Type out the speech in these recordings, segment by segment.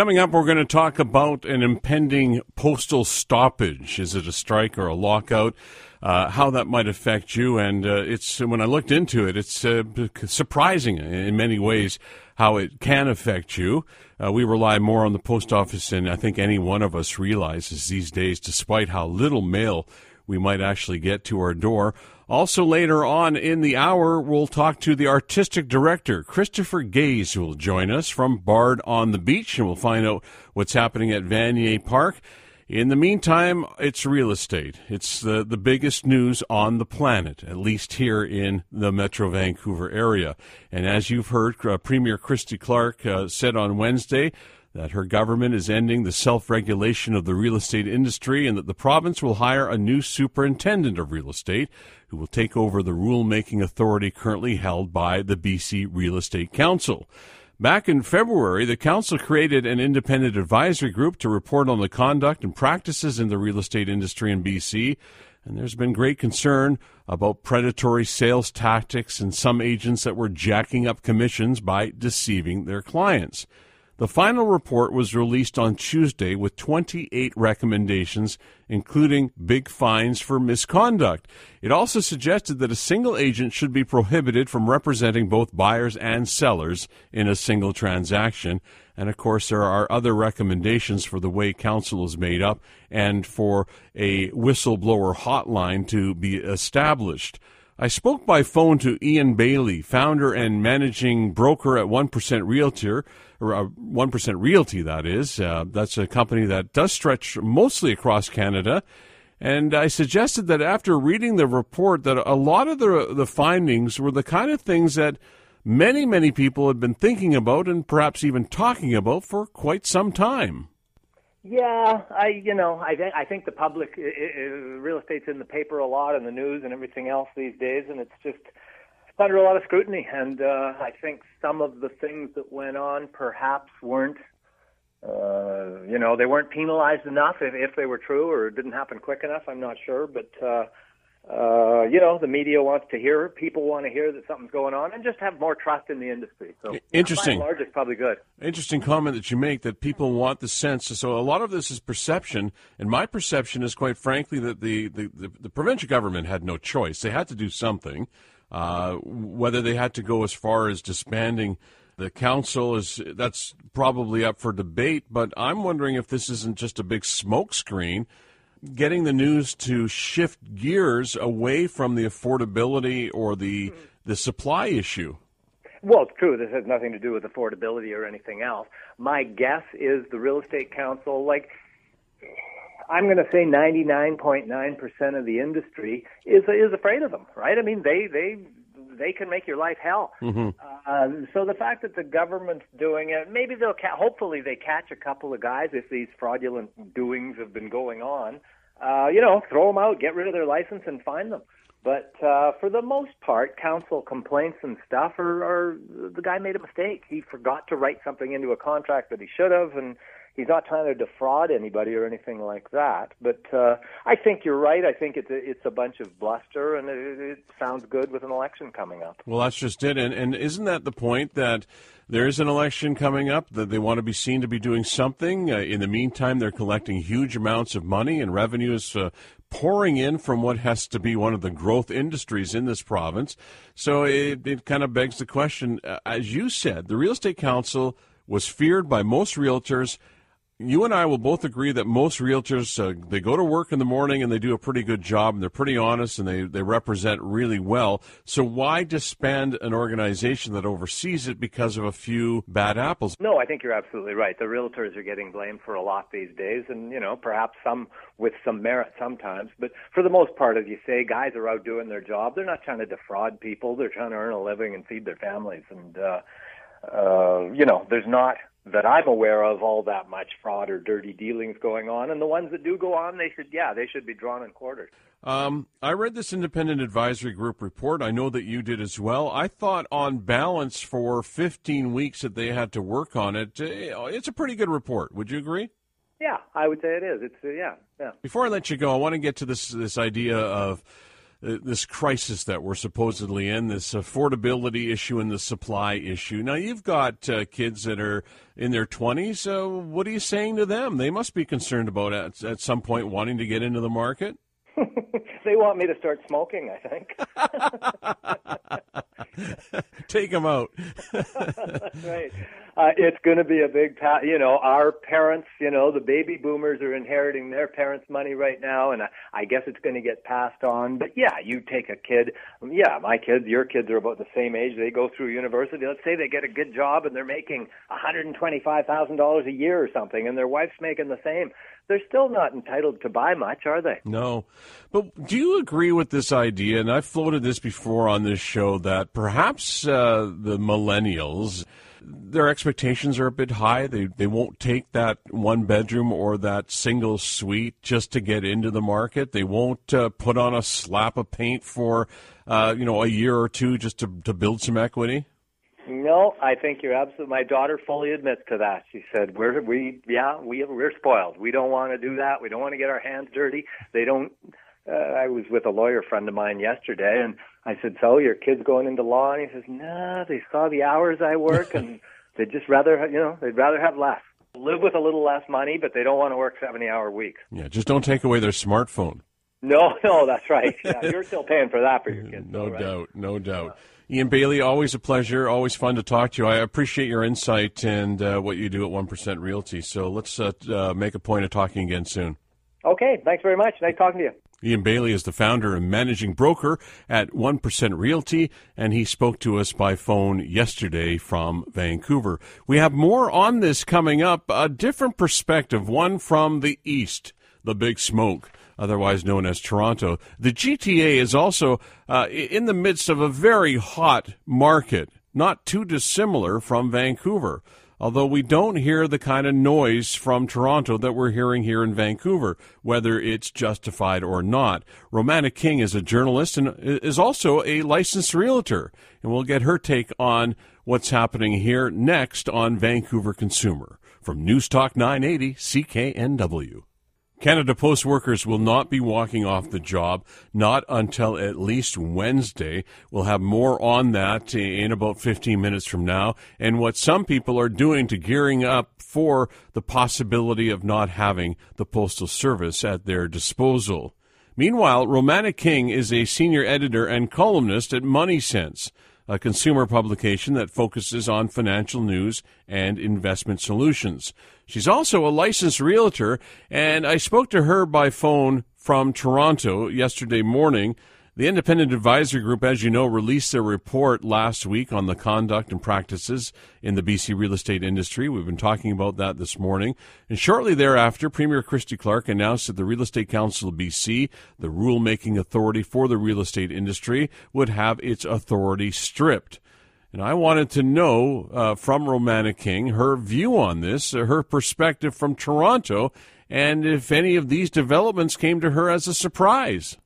Coming up, we're going to talk about an impending postal stoppage. Is it a strike or a lockout? Uh, how that might affect you, and uh, it's when I looked into it, it's uh, surprising in many ways how it can affect you. Uh, we rely more on the post office than I think any one of us realizes these days, despite how little mail we might actually get to our door. Also, later on in the hour, we'll talk to the artistic director, Christopher Gaze, who will join us from Bard on the Beach, and we'll find out what's happening at Vanier Park. In the meantime, it's real estate. It's the, the biggest news on the planet, at least here in the Metro Vancouver area. And as you've heard, uh, Premier Christy Clark uh, said on Wednesday, that her government is ending the self regulation of the real estate industry and that the province will hire a new superintendent of real estate who will take over the rulemaking authority currently held by the BC Real Estate Council. Back in February, the council created an independent advisory group to report on the conduct and practices in the real estate industry in BC. And there's been great concern about predatory sales tactics and some agents that were jacking up commissions by deceiving their clients. The final report was released on Tuesday with 28 recommendations, including big fines for misconduct. It also suggested that a single agent should be prohibited from representing both buyers and sellers in a single transaction. And of course, there are other recommendations for the way council is made up and for a whistleblower hotline to be established. I spoke by phone to Ian Bailey, founder and managing broker at 1% Realtor, uh, 1% Realty, that is. Uh, that's a company that does stretch mostly across Canada. And I suggested that after reading the report, that a lot of the, the findings were the kind of things that many, many people had been thinking about and perhaps even talking about for quite some time. Yeah, I you know I think I think the public it, it, real estate's in the paper a lot and the news and everything else these days, and it's just under a lot of scrutiny. And uh, I think some of the things that went on perhaps weren't, uh, you know, they weren't penalized enough if, if they were true or it didn't happen quick enough. I'm not sure, but uh, uh, you know, the media wants to hear, people want to hear that something's going on, and just have more trust in the industry. So, interesting. By large, it's probably good. Interesting comment that you make that people want the sense. So, a lot of this is perception, and my perception is, quite frankly, that the the, the, the provincial government had no choice; they had to do something. Uh, whether they had to go as far as disbanding the council is that's probably up for debate. But I'm wondering if this isn't just a big smokescreen getting the news to shift gears away from the affordability or the the supply issue? Well, it's true. This has nothing to do with affordability or anything else. My guess is the real estate council, like I'm going to say 99.9% of the industry is is afraid of them, right? I mean, they they they can make your life hell. Mm-hmm. Uh, so the fact that the government's doing it, maybe they'll ca- hopefully they catch a couple of guys if these fraudulent doings have been going on. Uh, you know, throw them out, get rid of their license, and fine them. But uh, for the most part, council complaints and stuff are, are the guy made a mistake. He forgot to write something into a contract that he should have, and he's not trying to defraud anybody or anything like that. But uh, I think you're right. I think it's a, it's a bunch of bluster, and it, it sounds good with an election coming up. Well, that's just it. And, and isn't that the point that there is an election coming up that they want to be seen to be doing something? Uh, in the meantime, they're collecting huge amounts of money and revenue is uh, pouring in from what has to be one of the growth industries in this province. So it, it kind of begs the question, uh, as you said, the real estate council was feared by most realtors you and I will both agree that most realtors uh, they go to work in the morning and they do a pretty good job and they're pretty honest and they, they represent really well. So why disband an organization that oversees it because of a few bad apples? No, I think you're absolutely right. The realtors are getting blamed for a lot these days, and you know perhaps some with some merit sometimes. But for the most part, as you say, guys are out doing their job. They're not trying to defraud people. They're trying to earn a living and feed their families. And uh, uh, you know, there's not that I'm aware of all that much fraud or dirty dealings going on. And the ones that do go on, they should, yeah, they should be drawn and quartered. Um, I read this independent advisory group report. I know that you did as well. I thought, on balance, for 15 weeks that they had to work on it, eh, it's a pretty good report. Would you agree? Yeah, I would say it is. It's uh, yeah, yeah. Before I let you go, I want to get to this this idea of this crisis that we're supposedly in, this affordability issue and the supply issue. Now, you've got uh, kids that are in their 20s. So, what are you saying to them? They must be concerned about at, at some point wanting to get into the market. they want me to start smoking, I think. Take them out. right. Uh, it's going to be a big, pa- you know, our parents, you know, the baby boomers are inheriting their parents' money right now, and I, I guess it's going to get passed on. But yeah, you take a kid, yeah, my kids, your kids are about the same age. They go through university. Let's say they get a good job and they're making $125,000 a year or something, and their wife's making the same they're still not entitled to buy much, are they? No. But do you agree with this idea? And I've floated this before on this show that perhaps uh, the millennials, their expectations are a bit high. They they won't take that one bedroom or that single suite just to get into the market. They won't uh, put on a slap of paint for uh, you know a year or two just to to build some equity. No, I think you're absolutely. My daughter fully admits to that. She said, "We're we yeah we we're spoiled. We don't want to do that. We don't want to get our hands dirty. They don't." Uh, I was with a lawyer friend of mine yesterday, and I said, "So your kid's going into law?" And he says, "No, they saw the hours I work, and they'd just rather you know they'd rather have less, live with a little less money, but they don't want to work seventy-hour weeks." Yeah, just don't take away their smartphone. No, no, that's right. Yeah, you're still paying for that for your kids. no though, right? doubt, no doubt. Ian Bailey, always a pleasure. Always fun to talk to you. I appreciate your insight and uh, what you do at 1% Realty. So let's uh, uh, make a point of talking again soon. Okay, thanks very much. Nice talking to you. Ian Bailey is the founder and managing broker at 1% Realty, and he spoke to us by phone yesterday from Vancouver. We have more on this coming up, a different perspective, one from the East, the big smoke otherwise known as Toronto. The GTA is also uh, in the midst of a very hot market, not too dissimilar from Vancouver. Although we don't hear the kind of noise from Toronto that we're hearing here in Vancouver, whether it's justified or not. Romana King is a journalist and is also a licensed realtor, and we'll get her take on what's happening here next on Vancouver Consumer. From News Talk 980 CKNW. Canada Post workers will not be walking off the job, not until at least Wednesday. We'll have more on that in about 15 minutes from now, and what some people are doing to gearing up for the possibility of not having the Postal Service at their disposal. Meanwhile, Romana King is a senior editor and columnist at Money Sense a consumer publication that focuses on financial news and investment solutions. She's also a licensed realtor, and I spoke to her by phone from Toronto yesterday morning the Independent Advisory Group, as you know, released a report last week on the conduct and practices in the BC real estate industry. We've been talking about that this morning. And shortly thereafter, Premier Christy Clark announced that the Real Estate Council of BC, the rulemaking authority for the real estate industry, would have its authority stripped. And I wanted to know uh, from Romana King her view on this, uh, her perspective from Toronto, and if any of these developments came to her as a surprise.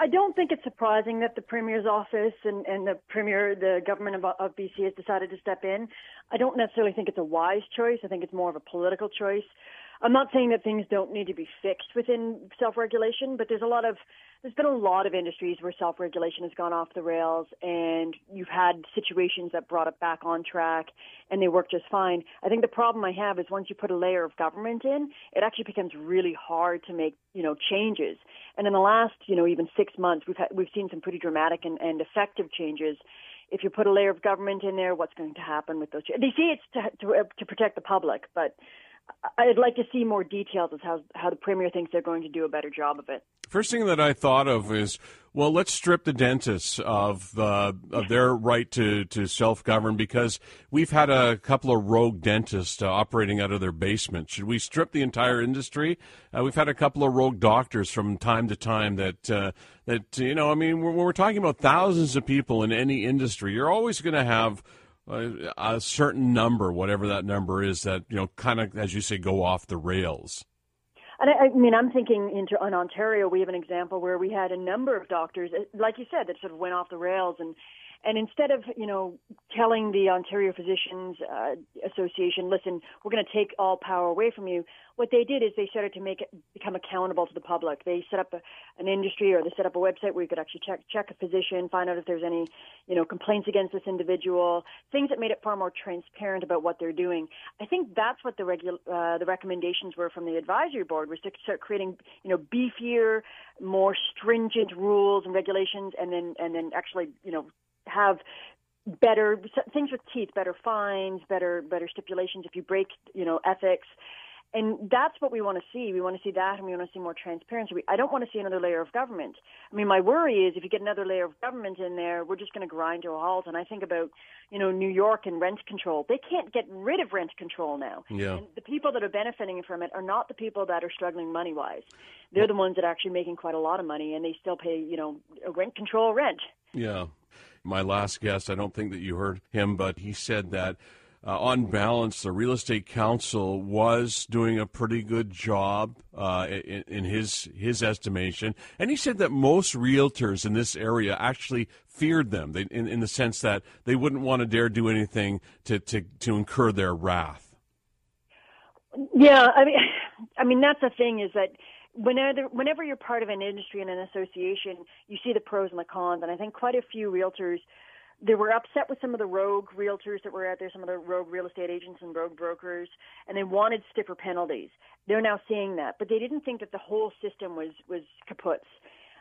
I don't think it's surprising that the Premier's office and, and the Premier, the government of, of BC has decided to step in. I don't necessarily think it's a wise choice. I think it's more of a political choice. I'm not saying that things don't need to be fixed within self-regulation, but there's a lot of there's been a lot of industries where self-regulation has gone off the rails, and you've had situations that brought it back on track, and they work just fine. I think the problem I have is once you put a layer of government in, it actually becomes really hard to make you know changes. And in the last you know even six months, we've had, we've seen some pretty dramatic and, and effective changes if you put a layer of government in there, what's going to happen with those? They say it's to to, to protect the public, but I'd like to see more details of how how the premier thinks they're going to do a better job of it. First thing that I thought of is, well, let's strip the dentists of uh, of their right to, to self govern because we've had a couple of rogue dentists uh, operating out of their basement. Should we strip the entire industry? Uh, we've had a couple of rogue doctors from time to time that uh, that you know. I mean, when we're talking about thousands of people in any industry, you're always going to have Uh, a certain number, whatever that number is, that you know, kind of as you say, go off the rails. And I, I mean, I'm thinking into in Ontario, we have an example where we had a number of doctors, like you said, that sort of went off the rails, and And instead of, you know, telling the Ontario Physicians uh, Association, listen, we're going to take all power away from you, what they did is they started to make it become accountable to the public. They set up a, an industry or they set up a website where you could actually check check a physician, find out if there's any, you know, complaints against this individual, things that made it far more transparent about what they're doing. I think that's what the regu- uh, the recommendations were from the advisory board was to start creating, you know, beefier, more stringent rules and regulations and then and then actually, you know, have better things with teeth, better fines, better better stipulations if you break, you know, ethics. And that's what we want to see. We want to see that, and we want to see more transparency. I don't want to see another layer of government. I mean, my worry is if you get another layer of government in there, we're just going to grind to a halt. And I think about, you know, New York and rent control. They can't get rid of rent control now. Yeah. And the people that are benefiting from it are not the people that are struggling money wise. They're the ones that are actually making quite a lot of money, and they still pay, you know, rent control rent. Yeah. My last guest, I don't think that you heard him, but he said that uh, on balance, the real estate council was doing a pretty good job uh, in, in, his his estimation, and he said that most realtors in this area actually feared them, they, in, in the sense that they wouldn't want to dare do anything to, to, to incur their wrath. Yeah, I mean, I mean that's the thing is that whenever whenever you're part of an industry and an association, you see the pros and the cons, and I think quite a few realtors they were upset with some of the rogue realtors that were out there, some of the rogue real estate agents and rogue brokers, and they wanted stiffer penalties. They're now seeing that, but they didn't think that the whole system was was kaput.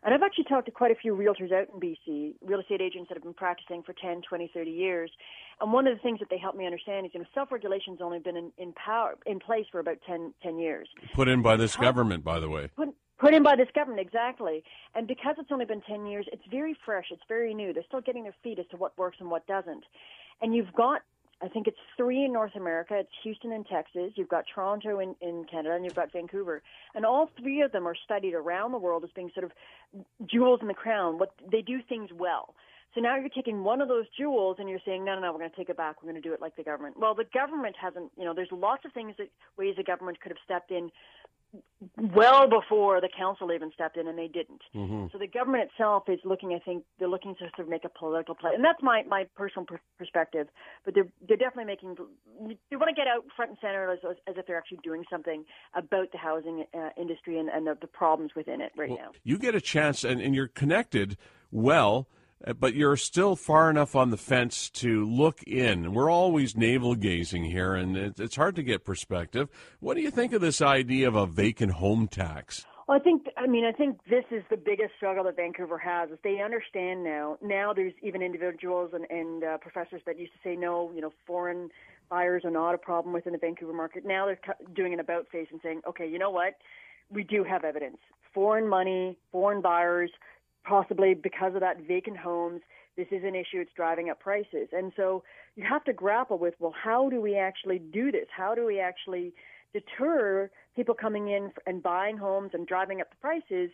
And I've actually talked to quite a few realtors out in BC, real estate agents that have been practicing for 10, 20, 30 years. And one of the things that they help me understand is, you know, self-regulation's only been in, in power, in place for about 10, 10 years. Put in by this government, by the way. Put, Put in by this government, exactly. And because it's only been 10 years, it's very fresh, it's very new. They're still getting their feet as to what works and what doesn't. And you've got, I think it's three in North America. It's Houston and Texas. You've got Toronto in, in Canada, and you've got Vancouver. And all three of them are studied around the world as being sort of jewels in the crown. What they do things well. So now you're taking one of those jewels and you're saying, no, no, no, we're going to take it back. We're going to do it like the government. Well, the government hasn't, you know, there's lots of things that ways the government could have stepped in well before the council even stepped in, and they didn't. Mm-hmm. So the government itself is looking. I think they're looking to sort of make a political play, and that's my my personal per- perspective. But they're they're definitely making. They want to get out front and center as, as if they're actually doing something about the housing uh, industry and, and the, the problems within it right well, now. You get a chance, and, and you're connected well but you're still far enough on the fence to look in. We're always navel gazing here, and it's hard to get perspective. What do you think of this idea of a vacant home tax? Well, I think, I mean, I think this is the biggest struggle that Vancouver has. Is they understand now. Now there's even individuals and, and uh, professors that used to say no, you know, foreign buyers are not a problem within the Vancouver market. Now they're doing an about face and saying, okay, you know what? We do have evidence. Foreign money, foreign buyers, possibly because of that vacant homes, this is an issue. It's driving up prices. And so you have to grapple with, well, how do we actually do this? How do we actually deter people coming in and buying homes and driving up the prices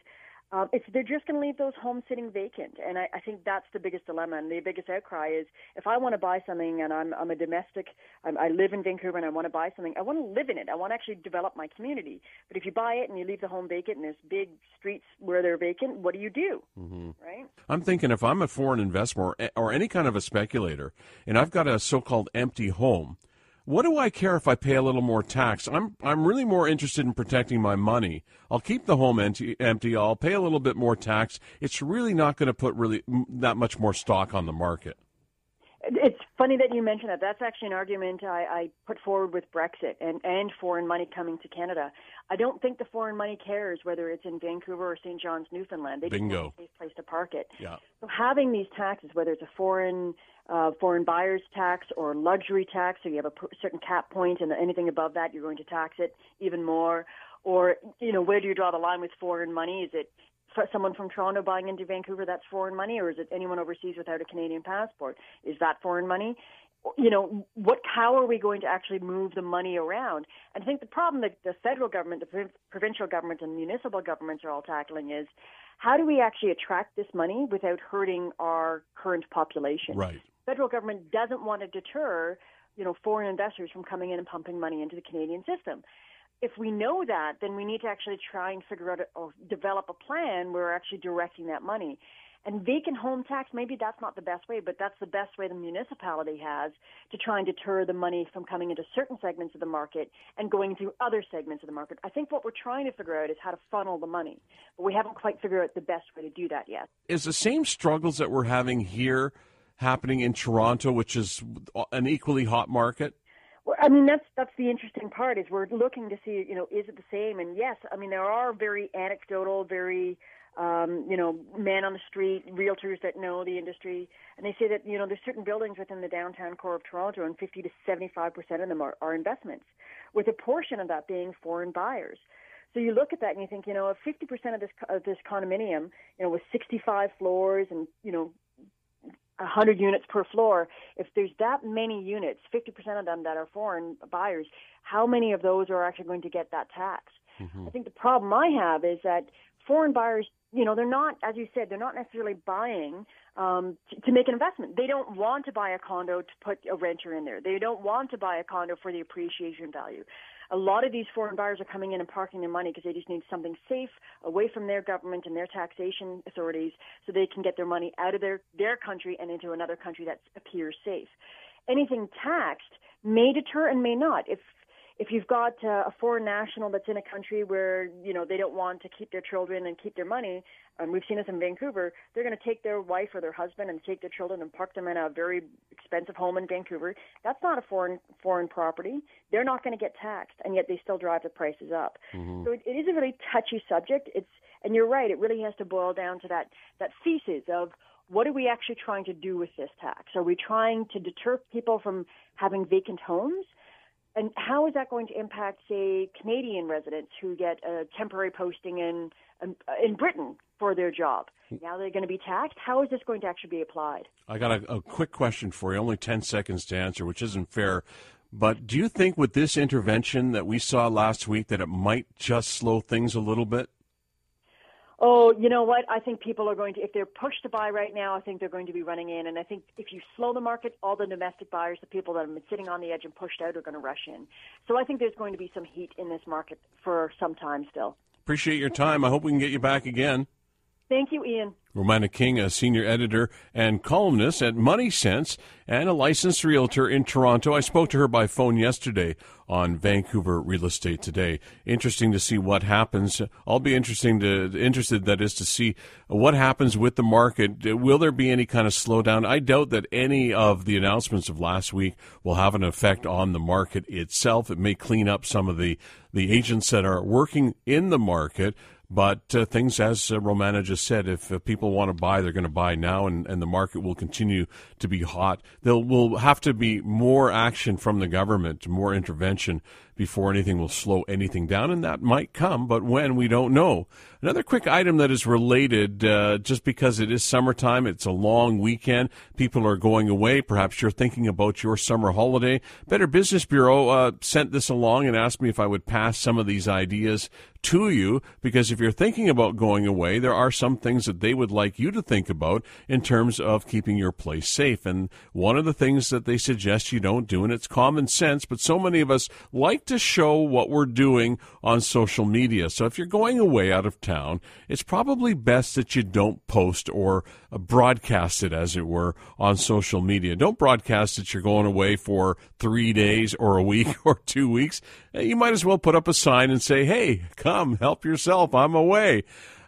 um, it's they're just going to leave those homes sitting vacant, and I, I think that's the biggest dilemma and the biggest outcry is if I want to buy something and I'm I'm a domestic, I'm, I live in Vancouver and I want to buy something, I want to live in it. I want to actually develop my community. But if you buy it and you leave the home vacant and there's big streets where they're vacant, what do you do? Mm-hmm. Right? I'm thinking if I'm a foreign investor or any kind of a speculator, and I've got a so-called empty home what do I care if I pay a little more tax? I'm I'm really more interested in protecting my money. I'll keep the home empty. Empty. I'll pay a little bit more tax. It's really not going to put really that much more stock on the market. It's funny that you mention that. That's actually an argument I, I put forward with Brexit and, and foreign money coming to Canada. I don't think the foreign money cares whether it's in Vancouver or St. John's, Newfoundland. They Bingo. just want a safe place to park it. Yeah. So having these taxes, whether it's a foreign uh, foreign buyers tax or luxury tax, so you have a certain cap point, and anything above that, you're going to tax it even more. Or you know, where do you draw the line with foreign money? Is it someone from Toronto buying into Vancouver, that's foreign money, or is it anyone overseas without a Canadian passport? Is that foreign money? You know, what? How are we going to actually move the money around? And I think the problem that the federal government, the provincial government, and municipal governments are all tackling is how do we actually attract this money without hurting our current population? Right. Federal government doesn't want to deter, you know, foreign investors from coming in and pumping money into the Canadian system if we know that, then we need to actually try and figure out or develop a plan where we're actually directing that money. And vacant home tax, maybe that's not the best way, but that's the best way the municipality has to try and deter the money from coming into certain segments of the market and going through other segments of the market. I think what we're trying to figure out is how to funnel the money, but we haven't quite figured out the best way to do that yet. Is the same struggles that we're having here happening in Toronto, which is an equally hot market? Well, I mean that's that's the interesting part is we're looking to see you know is it the same and yes I mean there are very anecdotal very um, you know man on the street realtors that know the industry and they say that you know there's certain buildings within the downtown core of Toronto and 50 to 75 percent of them are, are investments with a portion of that being foreign buyers. So you look at that and you think, you know, if 50% of this of this condominium, you know, with 65 floors and you know 100 units per floor, if there's that many units, 50% of them that are foreign buyers, how many of those are actually going to get that tax? Mm-hmm. I think the problem I have is that foreign buyers, you know, they're not, as you said, they're not necessarily buying um, to, to make an investment. They don't want to buy a condo to put a renter in there. They don't want to buy a condo for the appreciation value a lot of these foreign buyers are coming in and parking their money because they just need something safe away from their government and their taxation authorities so they can get their money out of their, their country and into another country that appears safe. Anything taxed may deter and may not. If if you've got uh, a foreign national that's in a country where you know they don't want to keep their children and keep their money, and we've seen this in Vancouver, they're going to take their wife or their husband and take their children and park them in a very expensive home in Vancouver. That's not a foreign foreign property. They're not going to get taxed, and yet they still drive the prices up. Mm-hmm. So it, it is a really touchy subject. It's and you're right. It really has to boil down to that that thesis of what are we actually trying to do with this tax? Are we trying to deter people from having vacant homes? And how is that going to impact, say, Canadian residents who get a temporary posting in um, uh, in Britain for their job? Now they're going to be taxed. How is this going to actually be applied? I got a, a quick question for you. Only ten seconds to answer, which isn't fair. But do you think with this intervention that we saw last week that it might just slow things a little bit? Oh, you know what? I think people are going to, if they're pushed to buy right now, I think they're going to be running in. And I think if you slow the market, all the domestic buyers, the people that have been sitting on the edge and pushed out, are going to rush in. So I think there's going to be some heat in this market for some time still. Appreciate your time. I hope we can get you back again. Thank you, Ian. Romana King, a senior editor and columnist at Money Sense and a licensed realtor in Toronto. I spoke to her by phone yesterday on Vancouver Real Estate Today. Interesting to see what happens. I'll be interesting to interested that is to see what happens with the market. Will there be any kind of slowdown? I doubt that any of the announcements of last week will have an effect on the market itself. It may clean up some of the the agents that are working in the market. But uh, things, as uh, Romana just said, if uh, people want to buy, they're going to buy now, and, and the market will continue to be hot. There will have to be more action from the government, more intervention before anything will slow anything down, and that might come, but when we don't know. Another quick item that is related, uh, just because it is summertime, it's a long weekend, people are going away. Perhaps you're thinking about your summer holiday. Better Business Bureau uh, sent this along and asked me if I would pass some of these ideas to you because if you're thinking about going away, there are some things that they would like you to think about in terms of keeping your place safe. And one of the things that they suggest you don't do, and it's common sense, but so many of us like to show what we're doing on social media. So if you're going away out of town, it's probably best that you don't post or broadcast it, as it were, on social media. Don't broadcast that you're going away for three days or a week or two weeks. You might as well put up a sign and say, hey, come help yourself. I'm away.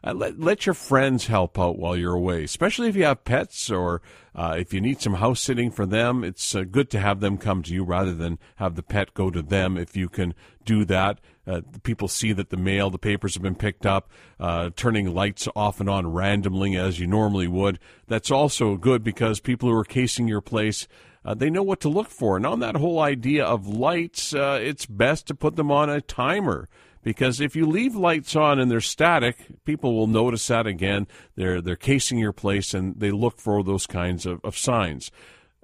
Uh, let, let your friends help out while you're away, especially if you have pets or uh, if you need some house sitting for them. It's uh, good to have them come to you rather than have the pet go to them. If you can do that, uh, people see that the mail, the papers have been picked up, uh, turning lights off and on randomly as you normally would. That's also good because people who are casing your place. Uh, they know what to look for. And on that whole idea of lights, uh, it's best to put them on a timer because if you leave lights on and they're static, people will notice that again. They're they're casing your place and they look for those kinds of, of signs.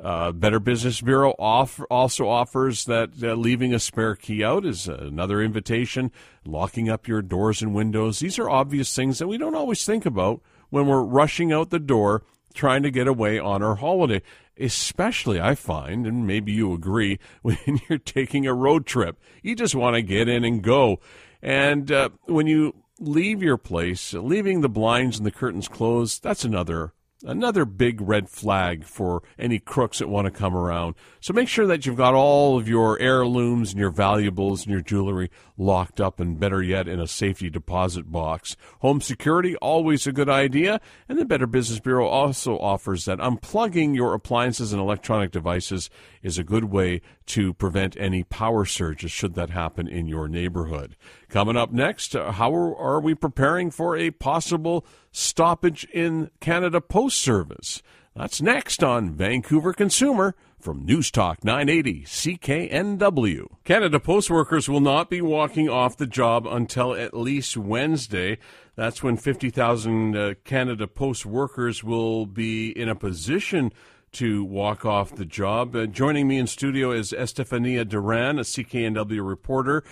Uh, Better Business Bureau also offers that uh, leaving a spare key out is another invitation. Locking up your doors and windows. These are obvious things that we don't always think about when we're rushing out the door trying to get away on our holiday. Especially, I find, and maybe you agree, when you're taking a road trip. You just want to get in and go. And uh, when you leave your place, leaving the blinds and the curtains closed, that's another another big red flag for any crooks that want to come around. So make sure that you've got all of your heirlooms and your valuables and your jewelry locked up and better yet in a safety deposit box. Home security, always a good idea. And the Better Business Bureau also offers that unplugging your appliances and electronic devices is a good way to prevent any power surges should that happen in your neighborhood. Coming up next, how are we preparing for a possible stoppage in Canada Post service? That's next on Vancouver Consumer from News Talk 980 CKNW. Canada Post workers will not be walking off the job until at least Wednesday. That's when 50,000 uh, Canada Post workers will be in a position to walk off the job. Uh, joining me in studio is Estefania Duran, a CKNW reporter.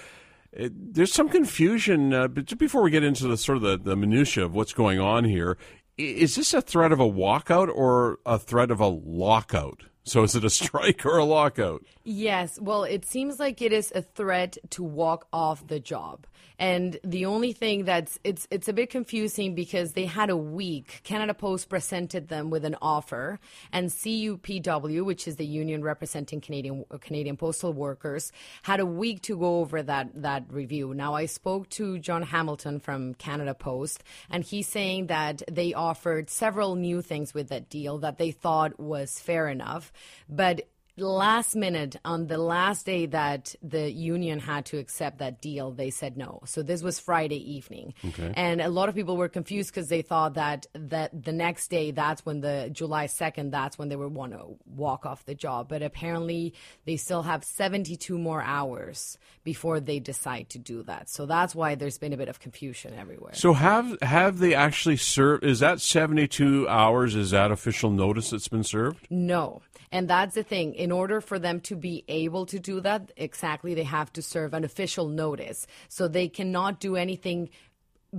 Uh, there's some confusion, uh, but just before we get into the sort of the, the minutia of what's going on here, is this a threat of a walkout or a threat of a lockout? So is it a strike or a lockout? Yes. Well, it seems like it is a threat to walk off the job. And the only thing that's it's it's a bit confusing because they had a week. Canada Post presented them with an offer, and CUPW, which is the union representing Canadian Canadian postal workers, had a week to go over that that review. Now I spoke to John Hamilton from Canada Post, and he's saying that they offered several new things with that deal that they thought was fair enough, but last minute on the last day that the union had to accept that deal they said no. So this was friday evening. Okay. and a lot of people were confused because they thought that that the next day that's when the july 2nd that's when they would want to walk off the job. But apparently they still have 72 more hours before they decide to do that. So that's why there's been a bit of confusion everywhere. So have have they actually served is that 72 hours is that official notice that's been served? No. And that's the thing. In order for them to be able to do that, exactly, they have to serve an official notice. So they cannot do anything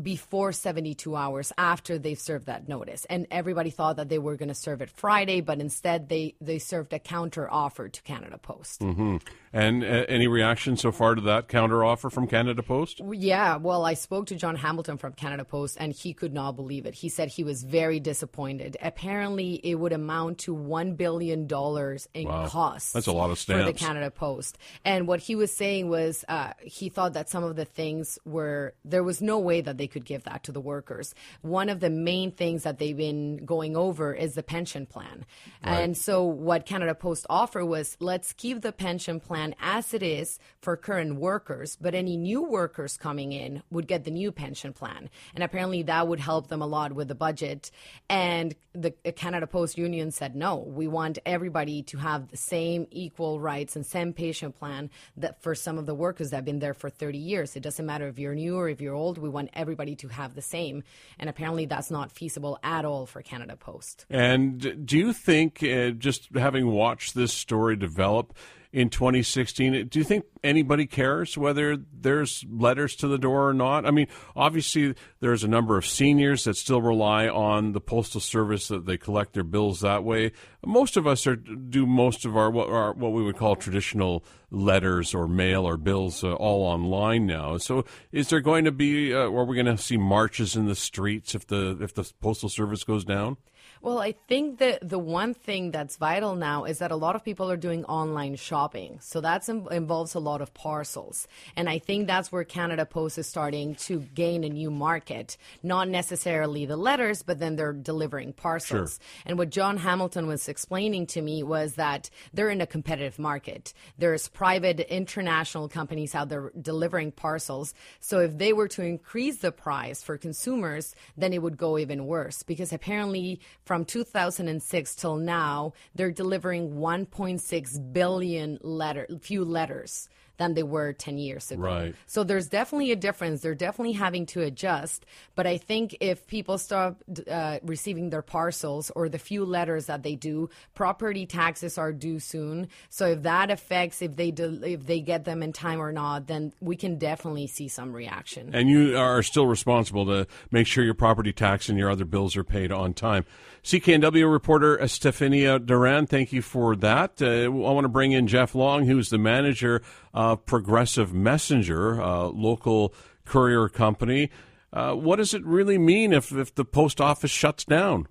before 72 hours after they've served that notice. And everybody thought that they were going to serve it Friday, but instead they, they served a counter offer to Canada Post. Mm-hmm. And uh, any reaction so far to that counter offer from Canada Post? Yeah, well, I spoke to John Hamilton from Canada Post, and he could not believe it. He said he was very disappointed. Apparently, it would amount to $1 billion in wow. costs. That's a lot of stamps. For the Canada Post. And what he was saying was uh, he thought that some of the things were, there was no way that they could give that to the workers. One of the main things that they've been going over is the pension plan. Right. And so what Canada Post offered was let's keep the pension plan as it is for current workers, but any new workers coming in would get the new pension plan. And apparently that would help them a lot with the budget. And the Canada Post Union said no, we want everybody to have the same equal rights and same pension plan that for some of the workers that have been there for 30 years. It doesn't matter if you're new or if you're old, we want everybody everybody to have the same. And apparently that's not feasible at all for Canada Post. And do you think, uh, just having watched this story develop, in 2016. Do you think anybody cares whether there's letters to the door or not? I mean, obviously, there's a number of seniors that still rely on the postal service that they collect their bills that way. Most of us are do most of our what, our, what we would call traditional letters or mail or bills uh, all online now. So, is there going to be, uh, are we going to see marches in the streets if the if the postal service goes down? Well, I think that the one thing that's vital now is that a lot of people are doing online shopping. So that involves a lot of parcels. And I think that's where Canada Post is starting to gain a new market. Not necessarily the letters, but then they're delivering parcels. Sure. And what John Hamilton was explaining to me was that they're in a competitive market. There's private international companies out there delivering parcels. So if they were to increase the price for consumers, then it would go even worse because apparently from 2006 till now, they're delivering 1.6 billion letter, few letters than they were 10 years ago. Right. So there's definitely a difference. They're definitely having to adjust. But I think if people start uh, receiving their parcels or the few letters that they do, property taxes are due soon. So if that affects if they do, if they get them in time or not, then we can definitely see some reaction. And you are still responsible to make sure your property tax and your other bills are paid on time. CKNW reporter Estefania Duran, thank you for that. Uh, I want to bring in Jeff Long, who's the manager of Progressive Messenger, uh, local courier company. Uh, what does it really mean if, if the post office shuts down?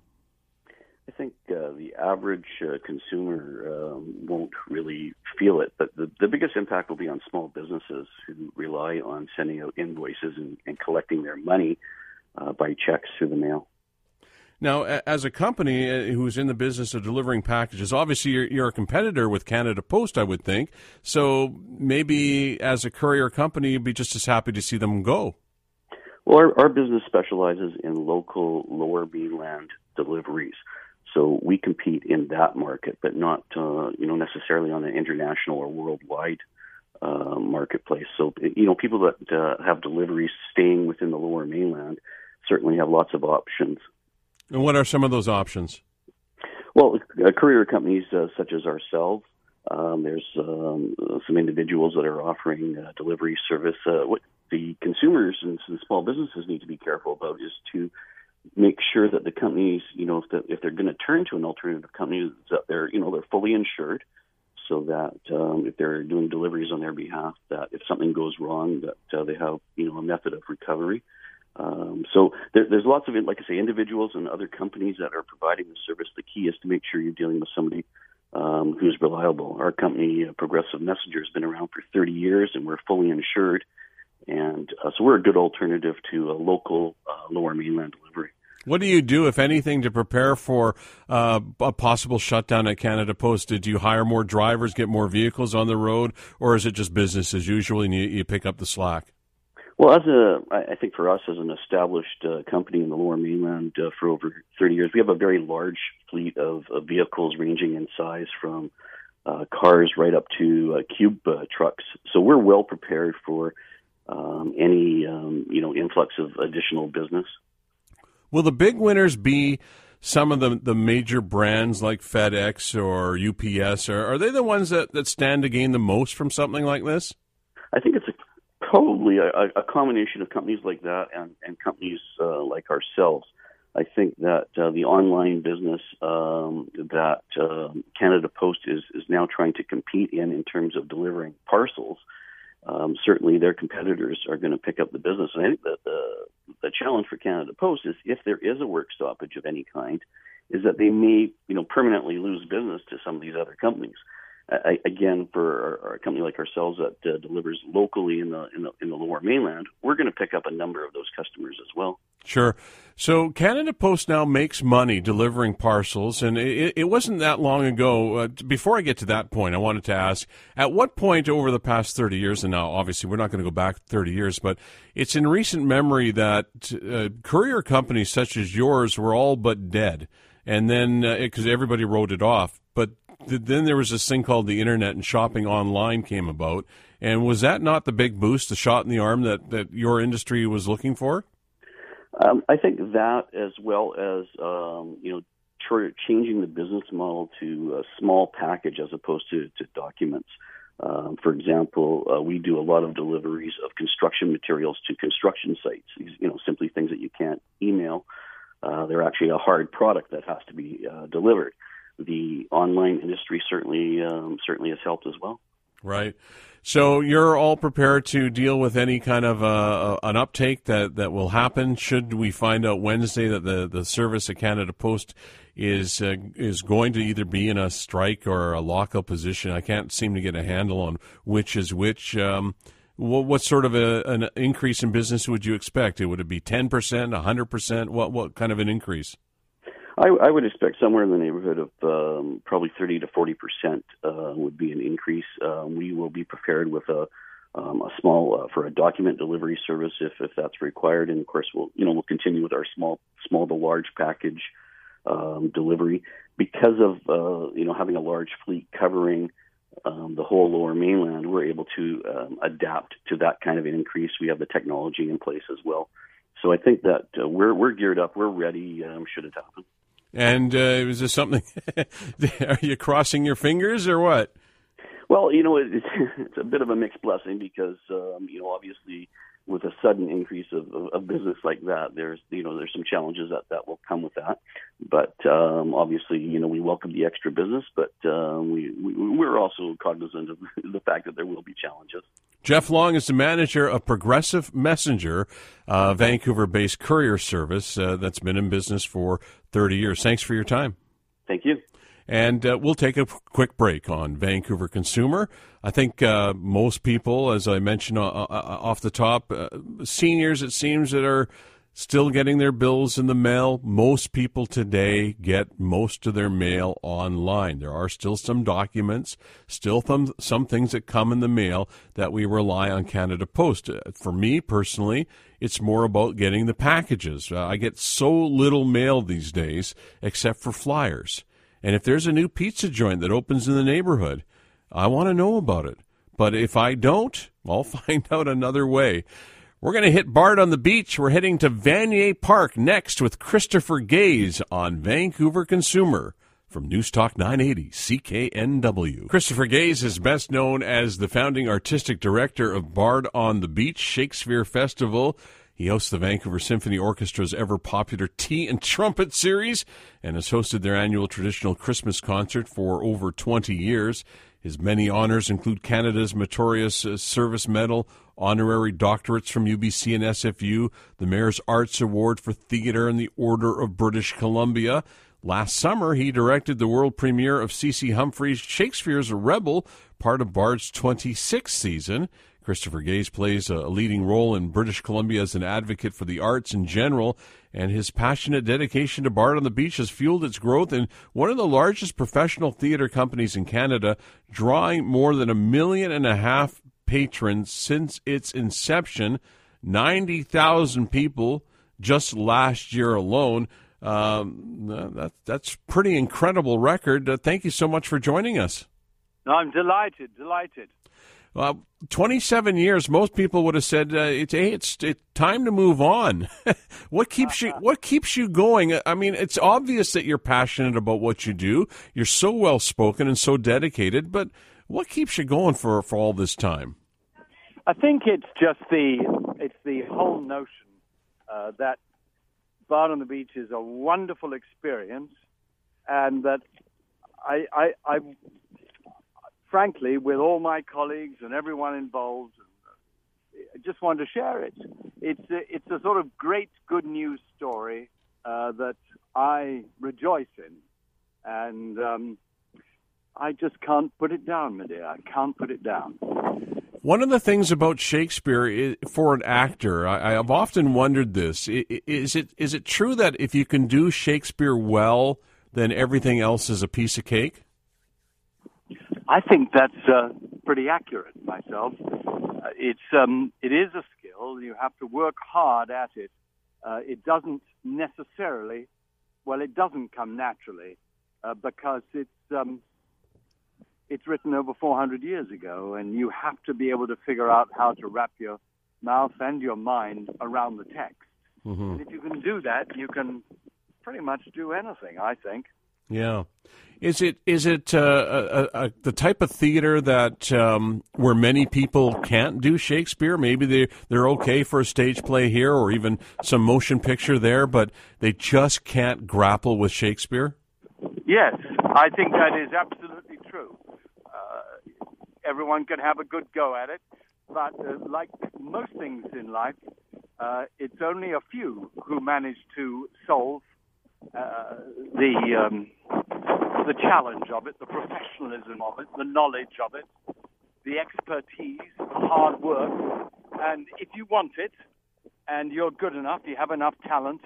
I think uh, the average uh, consumer um, won't really feel it, but the, the biggest impact will be on small businesses who rely on sending out invoices and, and collecting their money uh, by checks through the mail. Now, as a company uh, who's in the business of delivering packages, obviously you're, you're, a competitor with Canada Post, I would think. So maybe as a courier company, you'd be just as happy to see them go. Well, our, our business specializes in local lower mainland deliveries. So we compete in that market, but not uh, you know necessarily on an international or worldwide uh, marketplace. So you know people that uh, have deliveries staying within the lower mainland certainly have lots of options. And what are some of those options? Well, uh, courier companies uh, such as ourselves. Um, there's um, some individuals that are offering uh, delivery service. what the consumers and small businesses need to be careful about is to make sure that the companies, you know, if, the, if they're going to turn to an alternative company, that they're, you know, they're fully insured, so that um, if they're doing deliveries on their behalf, that if something goes wrong, that uh, they have, you know, a method of recovery. Um, so there, there's lots of, like I say, individuals and other companies that are providing the service. The key is to make sure you're dealing with somebody um, who's reliable. Our company, uh, Progressive Messenger, has been around for 30 years, and we're fully insured. And uh, so we're a good alternative to a local uh, lower mainland delivery. What do you do, if anything, to prepare for uh, a possible shutdown at Canada Post? Did you hire more drivers, get more vehicles on the road, or is it just business as usual and you, you pick up the slack? Well, as a, I think for us as an established uh, company in the Lower Mainland uh, for over 30 years, we have a very large fleet of, of vehicles ranging in size from uh, cars right up to uh, cube uh, trucks. So we're well prepared for um, any um, you know influx of additional business. Will the big winners be some of the, the major brands like FedEx or UPS? Or are they the ones that, that stand to gain the most from something like this? I think it's a, probably a, a combination of companies like that and, and companies uh, like ourselves. I think that uh, the online business um, that uh, Canada Post is, is now trying to compete in, in terms of delivering parcels, um, certainly their competitors are going to pick up the business. And I think that the, the challenge for Canada Post is if there is a work stoppage of any kind, is that they may, you know, permanently lose business to some of these other companies. I, again, for our, company like ourselves that uh, delivers locally in the, in the in the lower mainland, we're going to pick up a number of those customers as well. Sure. So Canada Post now makes money delivering parcels, and it, it wasn't that long ago. Uh, before I get to that point, I wanted to ask: At what point over the past thirty years, and now obviously we're not going to go back thirty years, but it's in recent memory that uh, courier companies such as yours were all but dead, and then because uh, everybody wrote it off, but then there was this thing called the internet and shopping online came about. And was that not the big boost, the shot in the arm that, that your industry was looking for? Um, I think that, as well as um, you know, changing the business model to a small package as opposed to, to documents. Um, for example, uh, we do a lot of deliveries of construction materials to construction sites. You know, simply things that you can't email. Uh, they're actually a hard product that has to be uh, delivered the online industry certainly um, certainly has helped as well. Right. So you're all prepared to deal with any kind of uh, an uptake that, that will happen. Should we find out Wednesday that the, the service at Canada Post is uh, is going to either be in a strike or a lockup position? I can't seem to get a handle on which is which. Um, what, what, sort of a, an increase in business would you expect? Would it be ten percent, hundred percent? What what kind of an increase? I, I would expect somewhere in the neighborhood of um, probably 30 to 40 percent uh, would be an increase. Uh, we will be prepared with a, um, a small uh, for a document delivery service if, if that's required, and of course we'll you know we'll continue with our small small to large package um, delivery because of uh, you know having a large fleet covering um, the whole lower mainland. We're able to um, adapt to that kind of an increase. We have the technology in place as well. So I think that uh, we're we're geared up. We're ready. Um, should it happen. And uh, is this something? are you crossing your fingers or what? Well, you know, it's, it's a bit of a mixed blessing because um, you know, obviously, with a sudden increase of, of, of, business like that, there's you know there's some challenges that that will come with that. But um, obviously, you know, we welcome the extra business, but um, we, we we're also cognizant of the fact that there will be challenges. Jeff Long is the manager of Progressive Messenger, uh, Vancouver-based courier service uh, that's been in business for 30 years. Thanks for your time. Thank you. And uh, we'll take a quick break on Vancouver Consumer. I think uh, most people, as I mentioned uh, uh, uh off the top, uh, seniors, it seems, that are still getting their bills in the mail. Most people today get most of their mail online. There are still some documents, still some, some things that come in the mail that we rely on Canada Post. For me personally, it's more about getting the packages. I get so little mail these days, except for flyers. And if there's a new pizza joint that opens in the neighborhood, I want to know about it. But if I don't, I'll find out another way. We're going to hit Bard on the beach. We're heading to Vanier Park next with Christopher Gaze on Vancouver Consumer from Newstalk 980 CKNW. Christopher Gaze is best known as the founding artistic director of Bard on the Beach Shakespeare Festival. He hosts the Vancouver Symphony Orchestra's ever popular Tea and Trumpet series and has hosted their annual traditional Christmas concert for over 20 years. His many honors include Canada's Meritorious Service Medal, honorary doctorates from UBC and SFU, the Mayor's Arts Award for Theatre, and the Order of British Columbia. Last summer, he directed the world premiere of C.C. Humphreys' Shakespeare's Rebel, part of Bard's 26th season. Christopher Gaze plays a leading role in British Columbia as an advocate for the arts in general, and his passionate dedication to Bard on the Beach has fueled its growth in one of the largest professional theater companies in Canada, drawing more than a million and a half patrons since its inception. 90,000 people just last year alone. Um, that, that's pretty incredible record. Uh, thank you so much for joining us. I'm delighted, delighted. Uh, 27 years, most people would have said, uh, it's, hey, it's, it's time to move on. what keeps you, what keeps you going? I mean, it's obvious that you're passionate about what you do. You're so well spoken and so dedicated, but what keeps you going for, for all this time? I think it's just the, it's the whole notion uh, that Bard on the Beach is a wonderful experience and that I, I, I frankly, with all my colleagues and everyone involved, I just wanted to share it. It's a, it's a sort of great good news story uh, that I rejoice in, and um, I just can't put it down, my dear. I can't put it down. One of the things about Shakespeare is, for an actor, I, have often wondered this: is it is it true that if you can do Shakespeare well, then everything else is a piece of cake? I think that's uh, pretty accurate myself. Uh, it's um, it is a skill. You have to work hard at it. Uh, it doesn't necessarily, well, it doesn't come naturally uh, because it's um, it's written over 400 years ago, and you have to be able to figure out how to wrap your mouth and your mind around the text. Mm-hmm. And if you can do that, you can pretty much do anything. I think. Yeah. Is it is it uh, a, a, the type of theater that um, where many people can't do Shakespeare? Maybe they they're okay for a stage play here or even some motion picture there, but they just can't grapple with Shakespeare. Yes, I think that is absolutely true. Uh, everyone can have a good go at it, but uh, like most things in life, uh, it's only a few who manage to solve the um, the challenge of it, the professionalism of it, the knowledge of it, the expertise, the hard work. And if you want it and you're good enough, you have enough talent,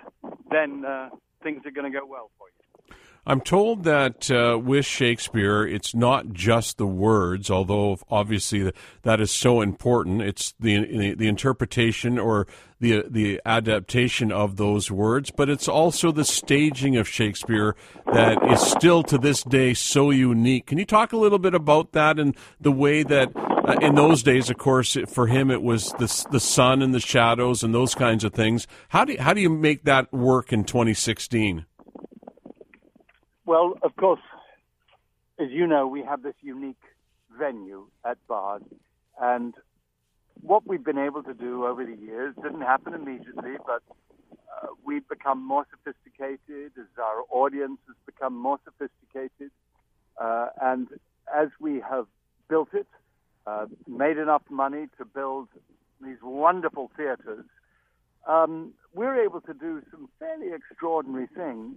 then uh, things are going to go well for you. I'm told that uh, with Shakespeare, it's not just the words, although obviously that is so important. It's the the interpretation or the the adaptation of those words, but it's also the staging of Shakespeare that is still to this day so unique. Can you talk a little bit about that and the way that uh, in those days, of course, for him it was the the sun and the shadows and those kinds of things. How do you, how do you make that work in 2016? Well, of course, as you know, we have this unique venue at Bard, and what we've been able to do over the years didn't happen immediately, but uh, we've become more sophisticated as our audience has become more sophisticated, uh, and as we have built it, uh, made enough money to build these wonderful theaters, um, we're able to do some fairly extraordinary things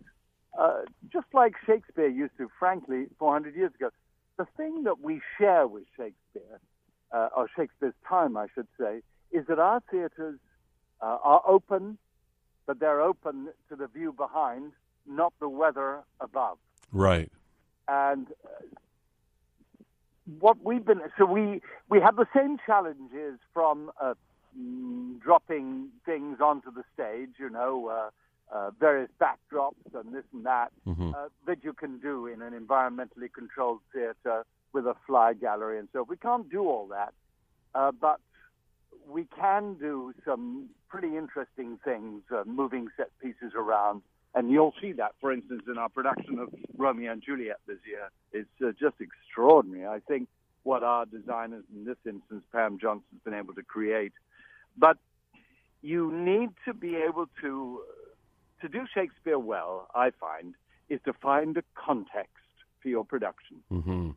uh, just like Shakespeare used to, frankly, 400 years ago. The thing that we share with Shakespeare, uh, or Shakespeare's time, I should say, is that our theaters uh, are open, but they're open to the view behind, not the weather above. Right. And uh, what we've been so we we have the same challenges from uh, mm, dropping things onto the stage, you know, uh, uh, various backdrops and this and that Mhm. uh, that you can do in an environmentally controlled theater with a fly gallery and so we can't do all that, uh, but we can do some pretty interesting things, uh, moving set pieces around. And you'll see that, for instance, in our production of Romeo and Juliet this year. It's uh, just extraordinary. I think what our designers, in this instance, Pam Johnson, has been able to create. But you need to be able to to do Shakespeare well. I find is to find a context for your production. hmm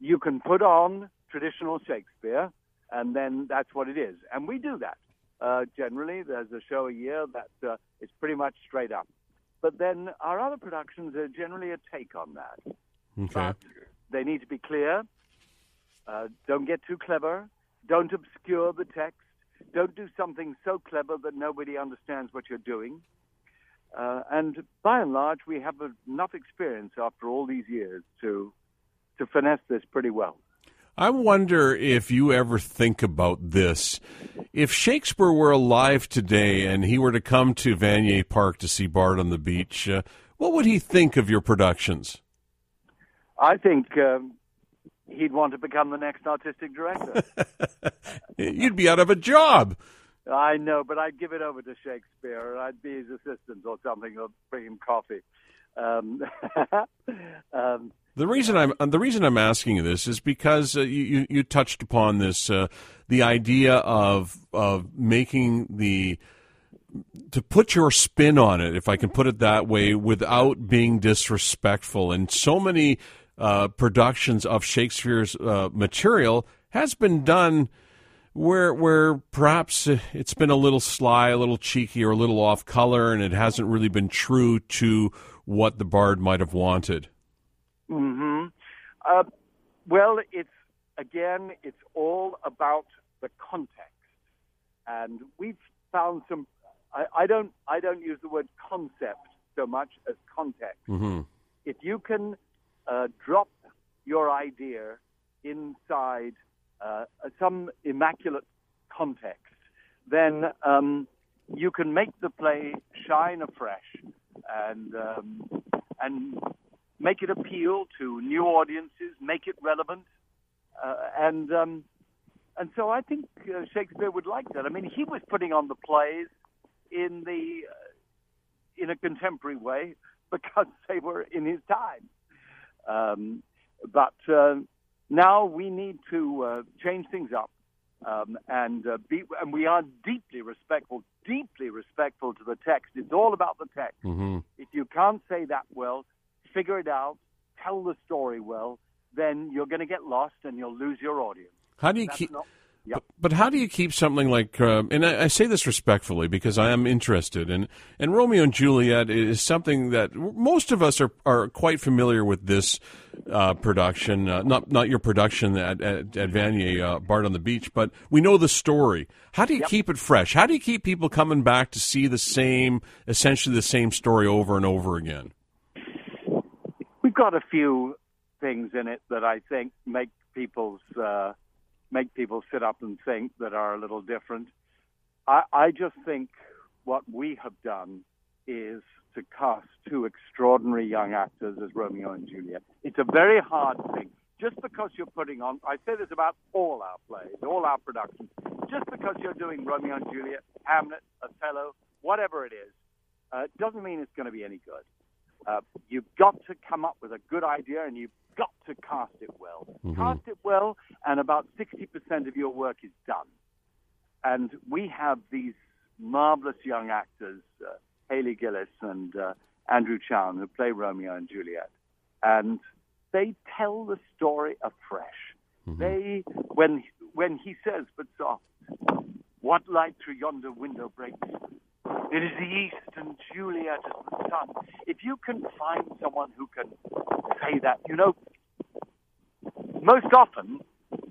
You can put on traditional Shakespeare, and then that's what it is. And we do that. Uh, generally, there's a show a year that uh, is pretty much straight up. But then our other productions are generally a take on that. Okay. But they need to be clear. Uh, don't get too clever. Don't obscure the text. Don't do something so clever that nobody understands what you're doing. Uh, and by and large, we have enough experience after all these years to to finesse this pretty well. I wonder if you ever think about this. If Shakespeare were alive today and he were to come to Vanier Park to see Bard on the Beach, uh, what would he think of your productions? I think um, he'd want to become the next artistic director. You'd be out of a job. I know, but I'd give it over to Shakespeare. or I'd be his assistant or something, or bring him coffee. Um, um, The reason I'm the reason I'm asking you this is because uh, you, you touched upon this uh, the idea of of making the to put your spin on it, if I can put it that way, without being disrespectful. And so many uh, productions of Shakespeare's uh, material has been done where where perhaps it's been a little sly, a little cheeky, or a little off color, and it hasn't really been true to what the bard might have wanted. Hmm Uh, well, it's again, it's all about the context, and we've found some. I, I don't. I don't use the word concept so much as context. hmm If you can uh, drop your idea inside uh, some immaculate context, then um, you can make the play shine afresh and um, and make it appeal to new audiences, make it relevant, uh, and um, and so I think uh, Shakespeare would like that. I mean, he was putting on the plays in the uh, in a contemporary way because they were in his time. Um, but uh, now we need to uh, change things up, um, and uh, be, and we are deeply respectful, deeply respectful to the text. It's all about the text. hmm If you can't say that well, figure it out, tell the story well, then you're going to get lost and you'll lose your audience. How do you That's keep? not- But, but how do you keep something like? Um, and I, I say this respectfully because I am interested, and and Romeo and Juliet is something that most of us are are quite familiar with this uh, production. Uh, not not your production at at, at Vanier uh, Bard on the Beach, but we know the story. How do you keep it fresh? How do you keep people coming back to see the same, essentially the same story over and over again? Got a few things in it that I think make people's uh, make people sit up and think that are a little different. I, I just think what we have done is to cast two extraordinary young actors as Romeo and Juliet. It's a very hard thing. Just because you're putting on, I say this about all our plays, all our productions, just because you're doing Romeo and Juliet, Hamlet, Othello, whatever it is, uh, doesn't mean it's going to be any good. Uh, you've got to come up with a good idea and you've got to cast it well. Cast it well, and about 60% of your work is done. And we have these marvelous young actors, uh, Hailey Gillis and uh, Andrew Chown, who play Romeo and Juliet. And they tell the story afresh. They, when, when he says, but soft, what light through yonder window breaks? It is the east and Juliet is the sun. If you can find someone who can say that, you know, most often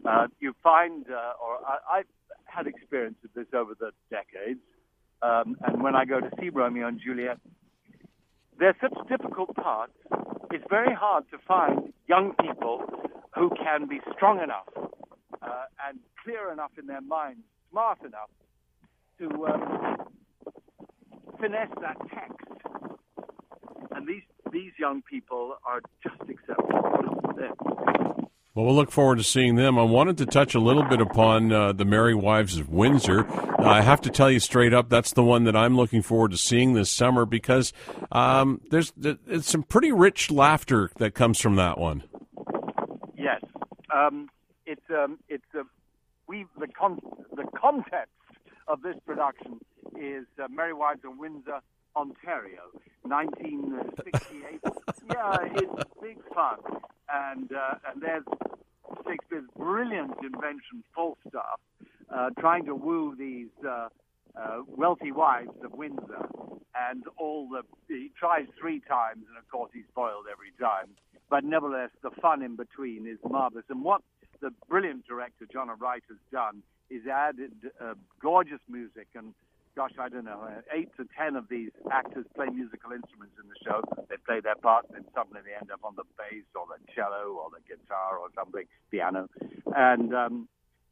uh, you find, uh, or I, I've had experience of this over the decades, um, and when I go to see Romeo and Juliet, they're such difficult parts. It's very hard to find young people who can be strong enough uh, and clear enough in their minds, smart enough to um, finesse that text. And these these young people are just exceptional. Well, we'll look forward to seeing them. I wanted to touch a little bit upon uh, the Merry Wives of Windsor. Uh, I have to tell you straight up, that's the one that I'm looking forward to seeing this summer because um, there's, there's some pretty rich laughter that comes from that one. Yes, um, it's um, it's uh, we the con- the context of this production is uh, Merry Wives of Windsor, Ontario, 1968. yeah, it's big fun, and uh, and there's Shakespeare's brilliant invention, Falstaff, uh, trying to woo these uh, uh, wealthy wives of Windsor, and all the he tries three times, and of course he's foiled every time. But nevertheless, the fun in between is marvelous. And what the brilliant director Johnna Wright has done is added uh, gorgeous music and gosh, I don't know, uh, eight to ten of these actors play musical instruments in the show. They play their part, and suddenly they end up on the bass or the cello or the guitar or something, piano, and um,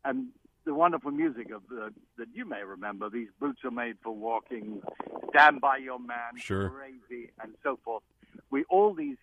and the wonderful music of the that you may remember. These boots are made for walking. Stand by your man. Sure. Crazy and so forth. We all these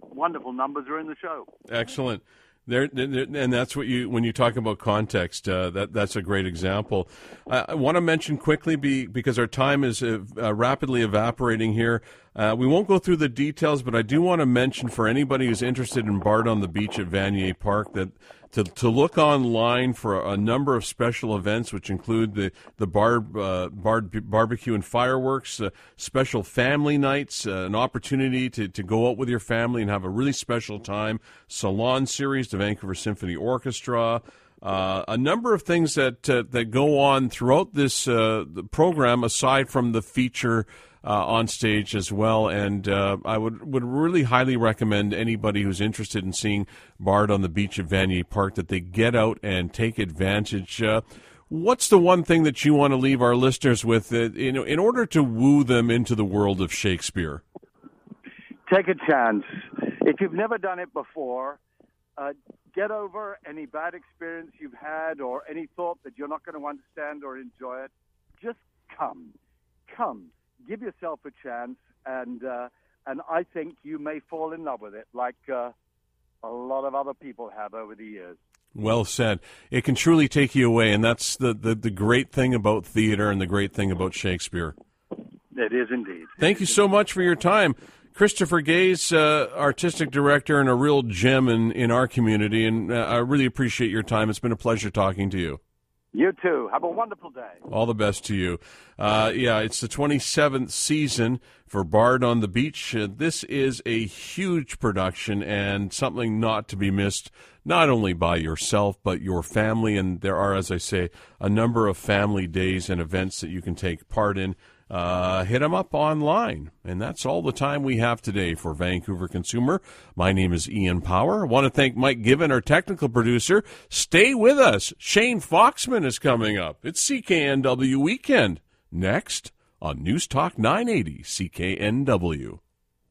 wonderful numbers are in the show. Excellent. There, and that's what you when you talk about context. Uh, that that's a great example. I, I want to mention quickly, be, because our time is uh, rapidly evaporating here. Uh, we won't go through the details, but I do want to mention for anybody who's interested in Bard on the Beach at Vanier Park that to, to look online for a, a number of special events, which include the the bar, uh, bar barbecue and fireworks, uh, special family nights, uh, an opportunity to, to go out with your family and have a really special time, salon series, the Vancouver Symphony Orchestra. Uh, a number of things that uh, that go on throughout this uh, program, aside from the feature uh, on stage as well. And uh, I would would really highly recommend anybody who's interested in seeing Bard on the beach at Vanier Park that they get out and take advantage. Uh, what's the one thing that you want to leave our listeners with, uh, in, in order to woo them into the world of Shakespeare? Take a chance. If you've never done it before, uh, get over any bad experience you've had or any thought that you're not going to understand or enjoy it. Just come. Come give yourself a chance, and uh, and I think you may fall in love with it, like uh, a lot of other people have over the years. Well said. It can truly take you away, and that's the, the, the great thing about theater and the great thing about Shakespeare. It is indeed. Thank you so much for your time. Christopher Gaze, uh, artistic director and a real gem in, in our community, and uh, I really appreciate your time. It's been a pleasure talking to you. You too. Have a wonderful day. All the best to you. Uh, yeah, it's the 27th season for Bard on the Beach. Uh, this is a huge production and something not to be missed, not only by yourself, but your family. And there are, as I say, a number of family days and events that you can take part in uh, hit them up online. And that's all the time we have today for Vancouver Consumer. My name is Ian Power. I want to thank Mike Given, our technical producer. Stay with us. Shane Foxman is coming up. It's CKNW Weekend. Next on News Talk 980 CKNW.